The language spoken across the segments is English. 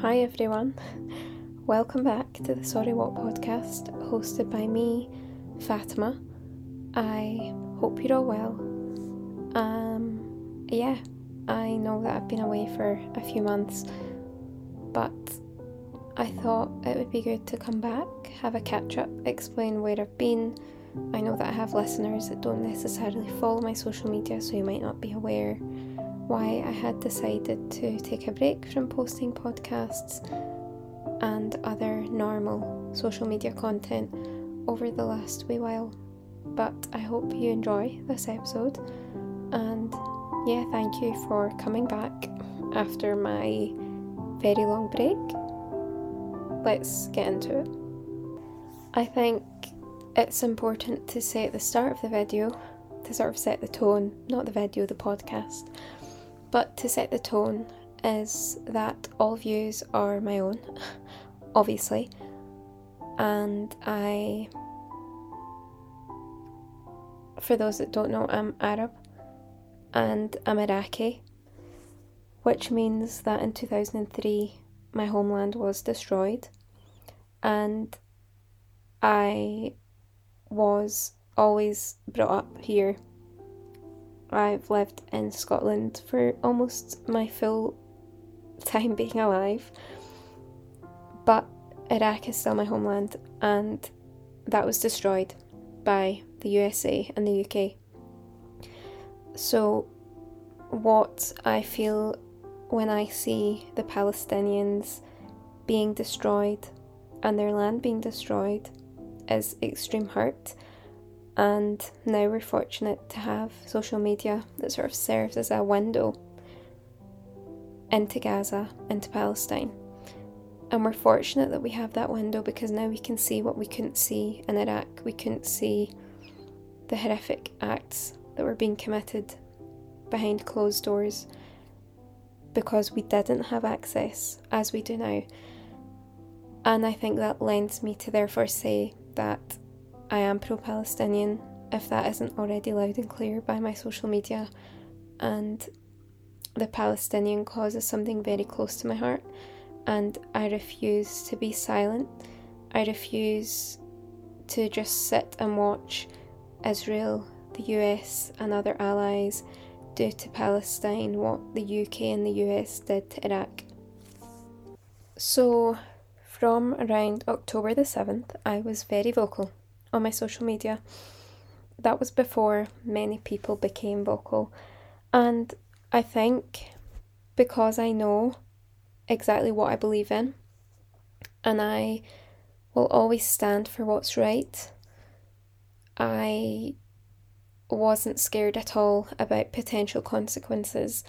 Hi everyone, welcome back to the Sorry What podcast, hosted by me, Fatima. I hope you're all well. Um, yeah, I know that I've been away for a few months, but I thought it would be good to come back, have a catch up, explain where I've been. I know that I have listeners that don't necessarily follow my social media, so you might not be aware why I had decided to take a break from posting podcasts and other normal social media content over the last wee while. But I hope you enjoy this episode, and yeah, thank you for coming back after my very long break let's get into it. I think it's important to say at the start of the video to sort of set the tone, not the video, the podcast, but to set the tone is that all views are my own, obviously, and I, for those that don't know, I'm Arab and I'm Iraqi, which means that in 2003 my homeland was destroyed and I was always brought up here. I've lived in Scotland for almost my full time being alive, but Iraq is still my homeland, and that was destroyed by the USA and the UK. So, what I feel when I see the Palestinians being destroyed and their land being destroyed is extreme hurt. And now we're fortunate to have social media that sort of serves as a window into Gaza, into Palestine. And we're fortunate that we have that window because now we can see what we couldn't see in Iraq. We couldn't see the horrific acts that were being committed behind closed doors because we didn't have access as we do now. And I think that lends me to therefore say that I am pro Palestinian, if that isn't already loud and clear by my social media. And the Palestinian cause is something very close to my heart, and I refuse to be silent. I refuse to just sit and watch Israel, the US, and other allies do to Palestine what the UK and the US did to Iraq. So, from around October the 7th, I was very vocal on my social media. That was before many people became vocal, and I think because I know exactly what I believe in, and I will always stand for what's right. I wasn't scared at all about potential consequences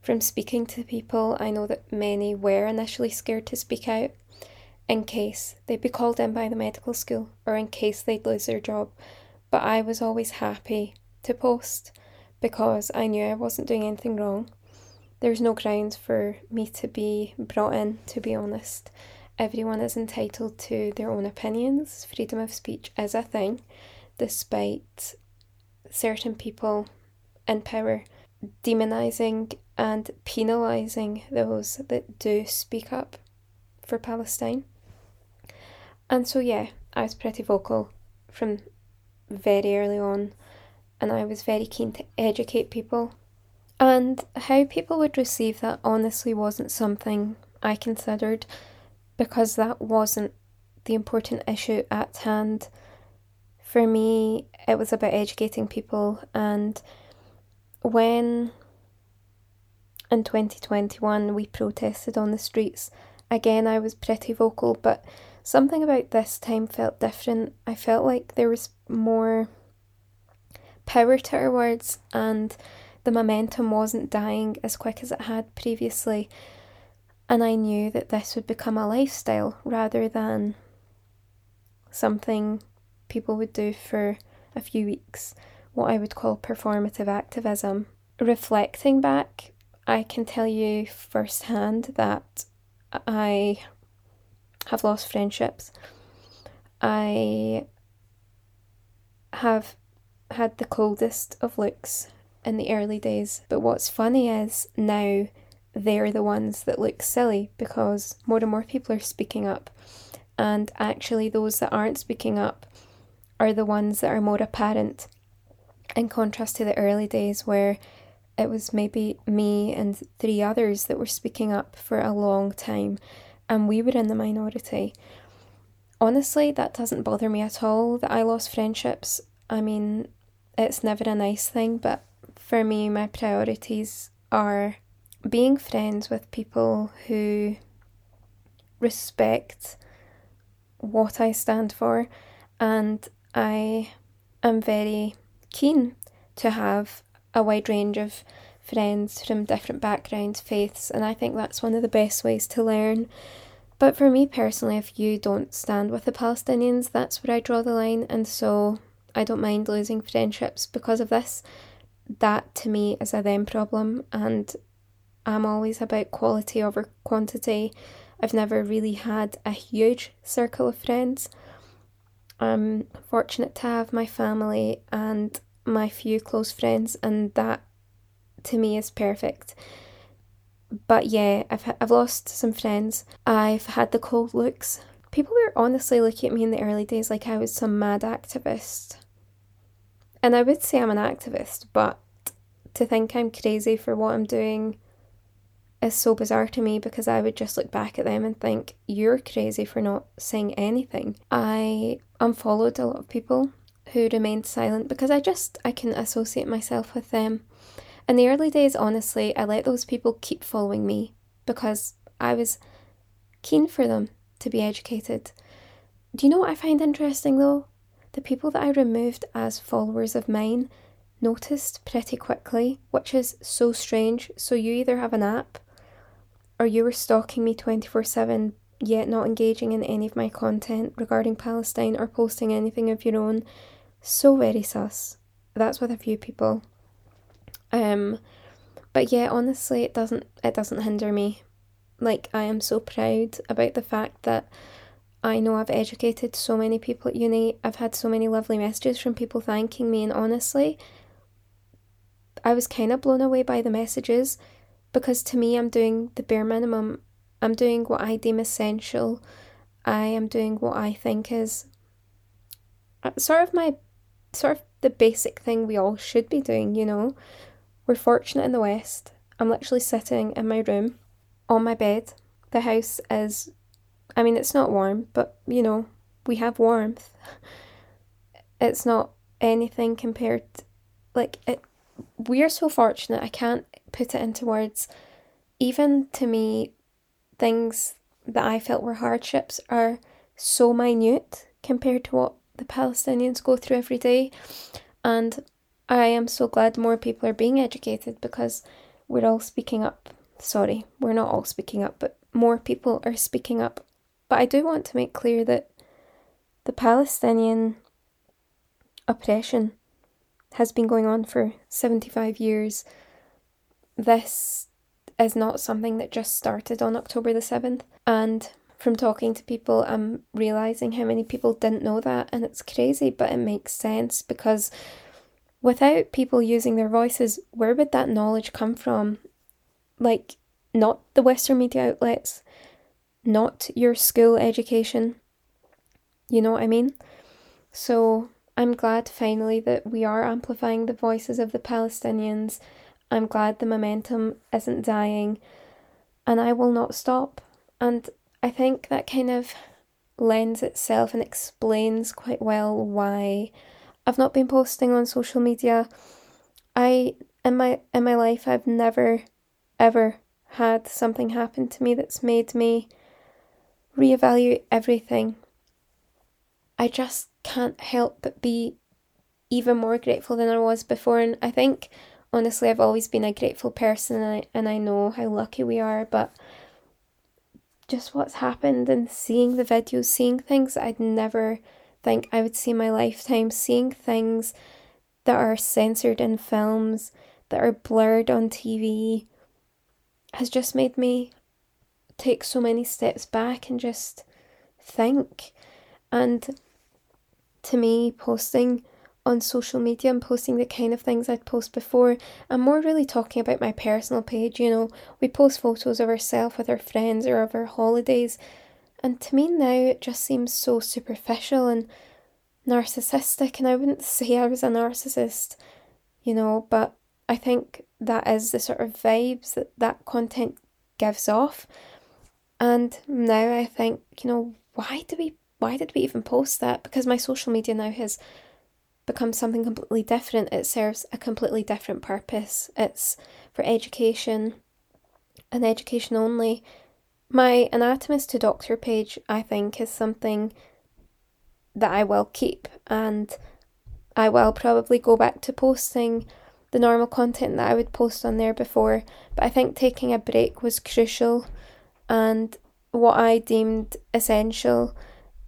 from speaking to people. I know that many were initially scared to speak out in case they'd be called in by the medical school or in case they'd lose their job, but I was always happy to post because I knew I wasn't doing anything wrong. There's no grounds for me to be brought in, to be honest. Everyone is entitled to their own opinions. Freedom of speech is a thing, despite certain people in power demonising and penalising those that do speak up for Palestine. And so, yeah, I was pretty vocal from very early on, and I was very keen to educate people. And how people would receive that honestly wasn't something I considered because that wasn't the important issue at hand for me, it was about educating people. And when in 2021 we protested on the streets, again, I was pretty vocal, but something about this time felt different. I felt like there was more power to our words, and the momentum wasn't dying as quick as it had previously. And I knew that this would become a lifestyle rather than something people would do for a few weeks, what I would call performative activism. Reflecting back, I can tell you firsthand that I have lost friendships. I have had the coldest of looks in the early days. But what's funny is now they're the ones that look silly because more and more people are speaking up. And actually, those that aren't speaking up are the ones that are more apparent, in contrast to the early days where it was maybe me and three others that were speaking up for a long time, and we were in the minority. Honestly, that doesn't bother me at all that I lost friendships. I mean, it's never a nice thing, but for me, my priorities are being friends with people who respect what I stand for, and I am very keen to have a wide range of friends from different backgrounds, faiths, and I think that's one of the best ways to learn. But for me personally, if you don't stand with the Palestinians, that's where I draw the line, and so I don't mind losing friendships because of this. That to me is a them problem, and I'm always about quality over quantity. I've never really had a huge circle of friends. I'm fortunate to have my family and my few close friends, and that to me is perfect. But yeah, I've, I've lost some friends. I've had the cold looks. People were honestly looking at me in the early days like I was some mad activist. And I would say I'm an activist, but to think I'm crazy for what I'm doing is so bizarre to me because I would just look back at them and think, you're crazy for not saying anything. I unfollowed a lot of people who remained silent because I just I can associate myself with them. In the early days, honestly, I let those people keep following me because I was keen for them to be educated. Do you know what I find interesting though? The people that I removed as followers of mine noticed pretty quickly, which is so strange. So you either have an app or you were stalking me 24 7, yet not engaging in any of my content regarding Palestine or posting anything of your own. So very sus. That's with a few people. Um, but yeah, honestly, it doesn't it doesn't hinder me. Like I am so proud about the fact that I know I've educated so many people at uni. I've had so many lovely messages from people thanking me, and honestly, I was kind of blown away by the messages because to me, I'm doing the bare minimum. I'm doing what I deem essential. I am doing what I think is uh, sort of my sort of the basic thing we all should be doing, you know. We're fortunate in the West. I'm literally sitting in my room on my bed. The house is, I mean, it's not warm, but you know, we have warmth. It's not anything compared, to, like, it. We are so fortunate. I can't put it into words. Even to me, things that I felt were hardships are so minute compared to what the Palestinians go through every day. And I am so glad more people are being educated because we're all speaking up. Sorry, we're not all speaking up, but more people are speaking up. But I do want to make clear that the Palestinian oppression has been going on for 75 years this is not something that just started on October the 7th. And from talking to people, I'm realizing how many people didn't know that. And it's crazy, but it makes sense because without people using their voices, where would that knowledge come from? Like, not the Western media outlets, not your school education. You know what I mean? So I'm glad finally that we are amplifying the voices of the Palestinians I'm glad the momentum isn't dying and I will not stop. And I think that kind of lends itself and explains quite well why I've not been posting on social media. I in my in my life I've never ever had something happen to me that's made me reevaluate everything. I just can't help but be even more grateful than I was before and I think honestly, I've always been a grateful person and I, and I know how lucky we are, but just what's happened and seeing the videos, seeing things I'd never think I would see my lifetime, seeing things that are censored in films, that are blurred on TV, has just made me take so many steps back and just think. And to me, posting on social media and posting the kind of things I'd post before. I'm more really talking about my personal page, you know. We post photos of ourselves with our friends or of our holidays. And to me now it just seems so superficial and narcissistic and I wouldn't say I was a narcissist, you know, but I think that is the sort of vibes that that content gives off. And now I think, you know, why do we why did we even post that? Because my social media now has become something completely different. It serves a completely different purpose. It's for education and education only. My anatomist to doctor page, I think, is something that I will keep and I will probably go back to posting the normal content that I would post on there before. But I think taking a break was crucial and what I deemed essential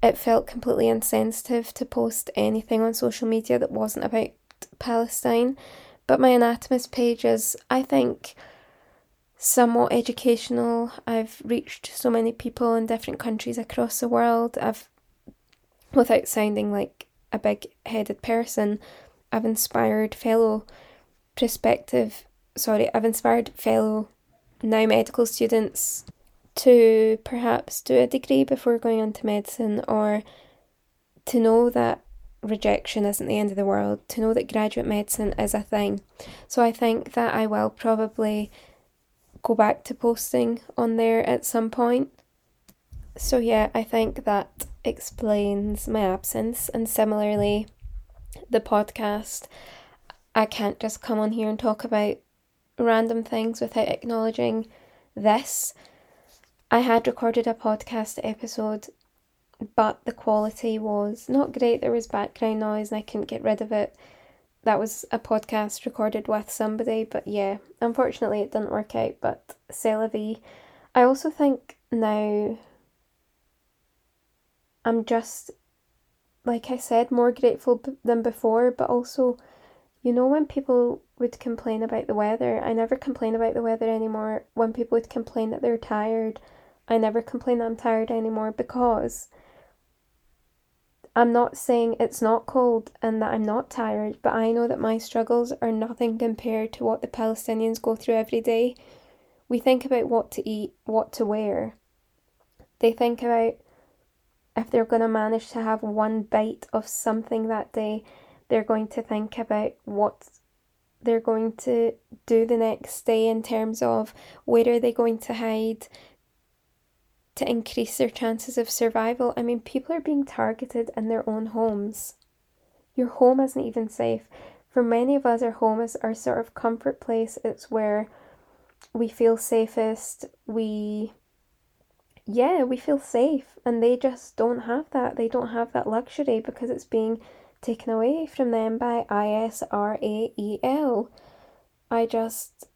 it felt completely insensitive to post anything on social media that wasn't about Palestine. But my anatomist page is, I think, somewhat educational. I've reached so many people in different countries across the world. I've, without sounding like a big headed person, I've inspired fellow prospective, sorry, I've inspired fellow now medical students to perhaps do a degree before going into medicine or to know that rejection isn't the end of the world, to know that graduate medicine is a thing. So I think that I will probably go back to posting on there at some point. So yeah, I think that explains my absence and similarly the podcast. I can't just come on here and talk about random things without acknowledging this I had recorded a podcast episode, but the quality was not great. There was background noise and I couldn't get rid of it. That was a podcast recorded with somebody, but yeah, unfortunately it didn't work out. But c'est. I also think now I'm just, like I said, more grateful b- than before, but also, you know, when people would complain about the weather, I never complain about the weather anymore. When people would complain that they're tired, I never complain that I'm tired anymore because I'm not saying it's not cold and that I'm not tired, but I know that my struggles are nothing compared to what the Palestinians go through every day. We think about what to eat, what to wear. They think about if they're going to manage to have one bite of something that day, they're going to think about what they're going to do the next day in terms of where are they going to hide, to increase their chances of survival. I mean, people are being targeted in their own homes. Your home isn't even safe. For many of us, our home is our sort of comfort place. It's where we feel safest. We, yeah, we feel safe. And they just don't have that. They don't have that luxury because it's being taken away from them by ISRAEL. I just,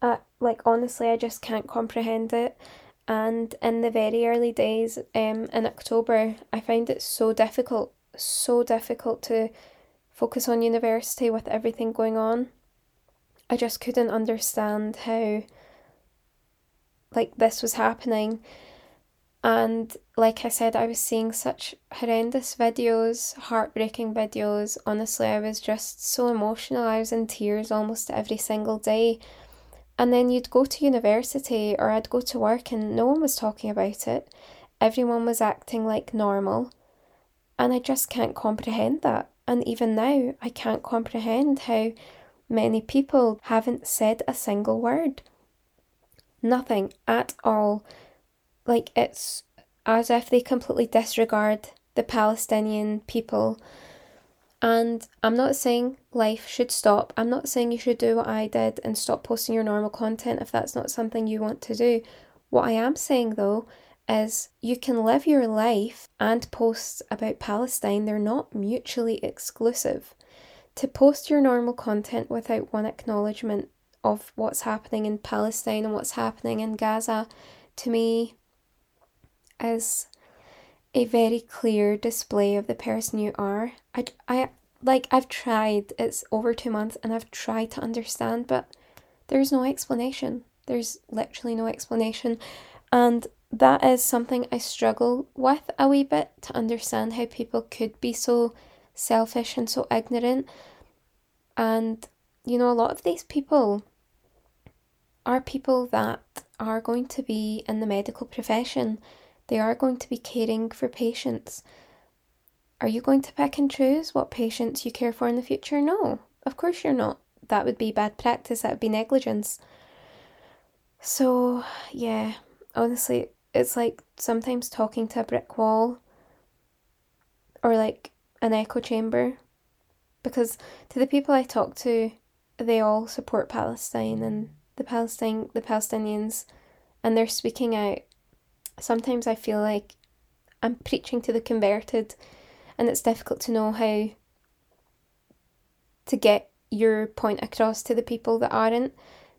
uh, like, honestly, I just can't comprehend it. And in the very early days, um, in October, I found it so difficult, so difficult to focus on university with everything going on. I just couldn't understand how, like, this was happening. And like I said, I was seeing such horrendous videos, heartbreaking videos. Honestly, I was just so emotional. I was in tears almost every single day. And then you'd go to university or I'd go to work and no one was talking about it. Everyone was acting like normal. And I just can't comprehend that. And even now, I can't comprehend how many people haven't said a single word. Nothing at all. Like it's as if they completely disregard the Palestinian people and I'm not saying life should stop. I'm not saying you should do what I did and stop posting your normal content if that's not something you want to do. What I am saying though is you can live your life and post about Palestine, they're not mutually exclusive. To post your normal content without one acknowledgement of what's happening in Palestine and what's happening in Gaza, to me, is a very clear display of the person you are. I, I like I've tried. It's over two months, and I've tried to understand, but there's no explanation. There's literally no explanation, and that is something I struggle with a wee bit to understand how people could be so selfish and so ignorant. And, you know, a lot of these people are people that are going to be in the medical profession. They are going to be caring for patients. Are you going to pick and choose what patients you care for in the future? No, of course you're not. That would be bad practice, that would be negligence. So, yeah, honestly, it's like sometimes talking to a brick wall or like an echo chamber because to the people I talk to, they all support Palestine and the Palestine the Palestinians and they're speaking out. Sometimes I feel like I'm preaching to the converted and it's difficult to know how to get your point across to the people that aren't.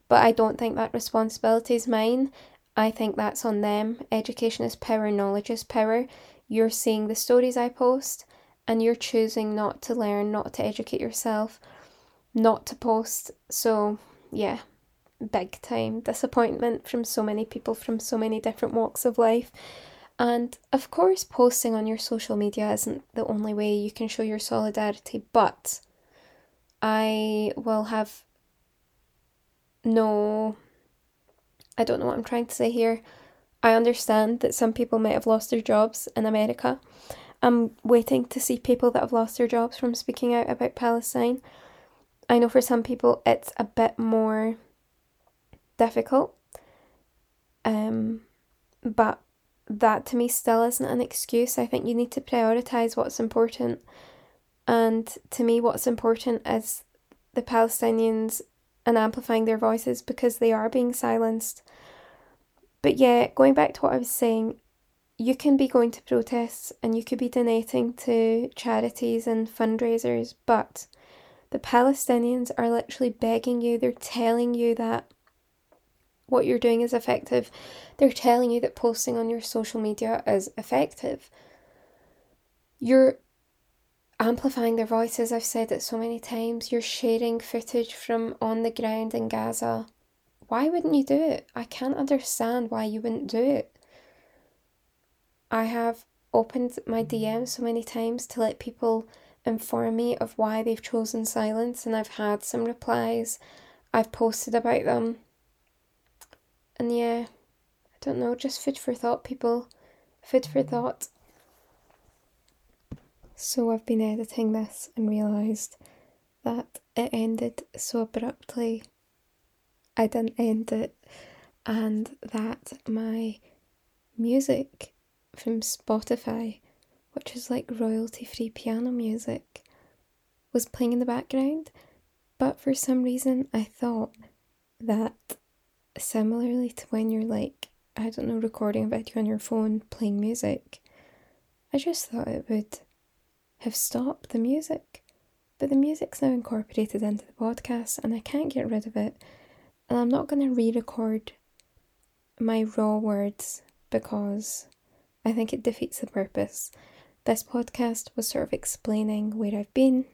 But I don't think that responsibility is mine. I think that's on them. Education is power, knowledge is power. You're seeing the stories I post and you're choosing not to learn, not to educate yourself, not to post. So, yeah, big time disappointment from so many people from so many different walks of life. And of course, posting on your social media isn't the only way you can show your solidarity, but I will have no. I don't know what I'm trying to say here. I understand that some people might have lost their jobs in America. I'm waiting to see people that have lost their jobs from speaking out about Palestine. I know for some people it's a bit more difficult. Um, but that to me still isn't an excuse. I think you need to prioritize what's important. And to me, what's important is the Palestinians and amplifying their voices because they are being silenced. But yeah, going back to what I was saying, you can be going to protests and you could be donating to charities and fundraisers, but the Palestinians are literally begging you, they're telling you that what you're doing is effective. They're telling you that posting on your social media is effective. You're amplifying their voices. I've said it so many times. You're sharing footage from on the ground in Gaza. Why wouldn't you do it? I can't understand why you wouldn't do it. I have opened my DM so many times to let people inform me of why they've chosen silence, and I've had some replies. I've posted about them. And yeah, I don't know, just food for thought, people. Food for thought. So I've been editing this and realised that it ended so abruptly. I didn't end it, and that my music from Spotify, which is like royalty free piano music, was playing in the background. But for some reason, I thought that similarly to when you're like, I don't know, recording a video on your phone, playing music, I just thought it would have stopped the music. But the music's now incorporated into the podcast and I can't get rid of it. And I'm not going to re record my raw words because I think it defeats the purpose. This podcast was sort of explaining where I've been,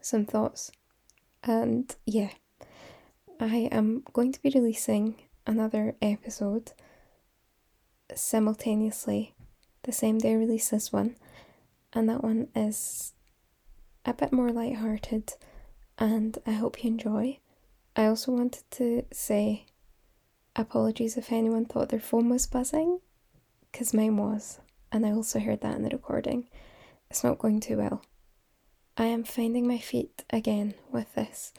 some thoughts, and yeah. I am going to be releasing another episode simultaneously the same day I release this one, and that one is a bit more light-hearted and I hope you enjoy. I also wanted to say apologies if anyone thought their phone was buzzing, because mine was, and I also heard that in the recording. It's not going too well. I am finding my feet again with this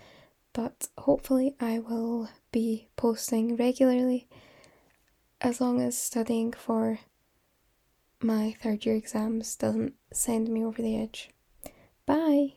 but hopefully I will be posting regularly as long as studying for my third year exams doesn't send me over the edge. Bye!